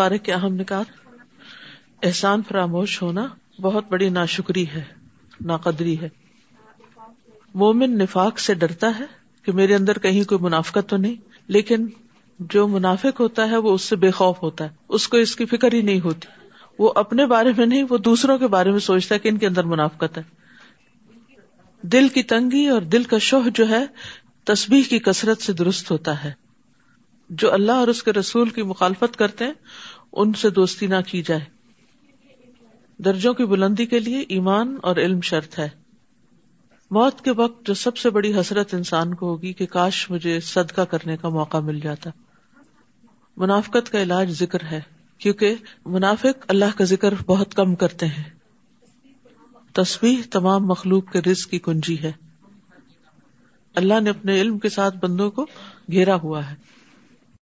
پارے کے اہم نکات احسان فراموش ہونا بہت بڑی ناشکری ہے، ناقدری ہے۔ مومن نفاق سے ڈرتا ہے کہ میرے اندر کہیں کوئی منافقت تو نہیں، لیکن جو منافق ہوتا ہے وہ اس سے بے خوف ہوتا ہے، اس کو اس کی فکر ہی نہیں ہوتی۔ وہ اپنے بارے میں نہیں، وہ دوسروں کے بارے میں سوچتا ہے کہ ان کے اندر منافقت ہے۔ دل کی تنگی اور دل کا شوہ جو ہے، تسبیح کی کثرت سے درست ہوتا ہے۔ جو اللہ اور اس کے رسول کی مخالفت کرتے ہیں، ان سے دوستی نہ کی جائے۔ درجوں کی بلندی کے لیے ایمان اور علم شرط ہے۔ موت کے وقت جو سب سے بڑی حسرت انسان کو ہوگی کہ کاش مجھے صدقہ کرنے کا موقع مل جاتا۔ منافقت کا علاج ذکر ہے، کیونکہ منافق اللہ کا ذکر بہت کم کرتے ہیں۔ تصویر تمام مخلوق کے رزق کی کنجی ہے۔ اللہ نے اپنے علم کے ساتھ بندوں کو گھیرا ہوا ہے۔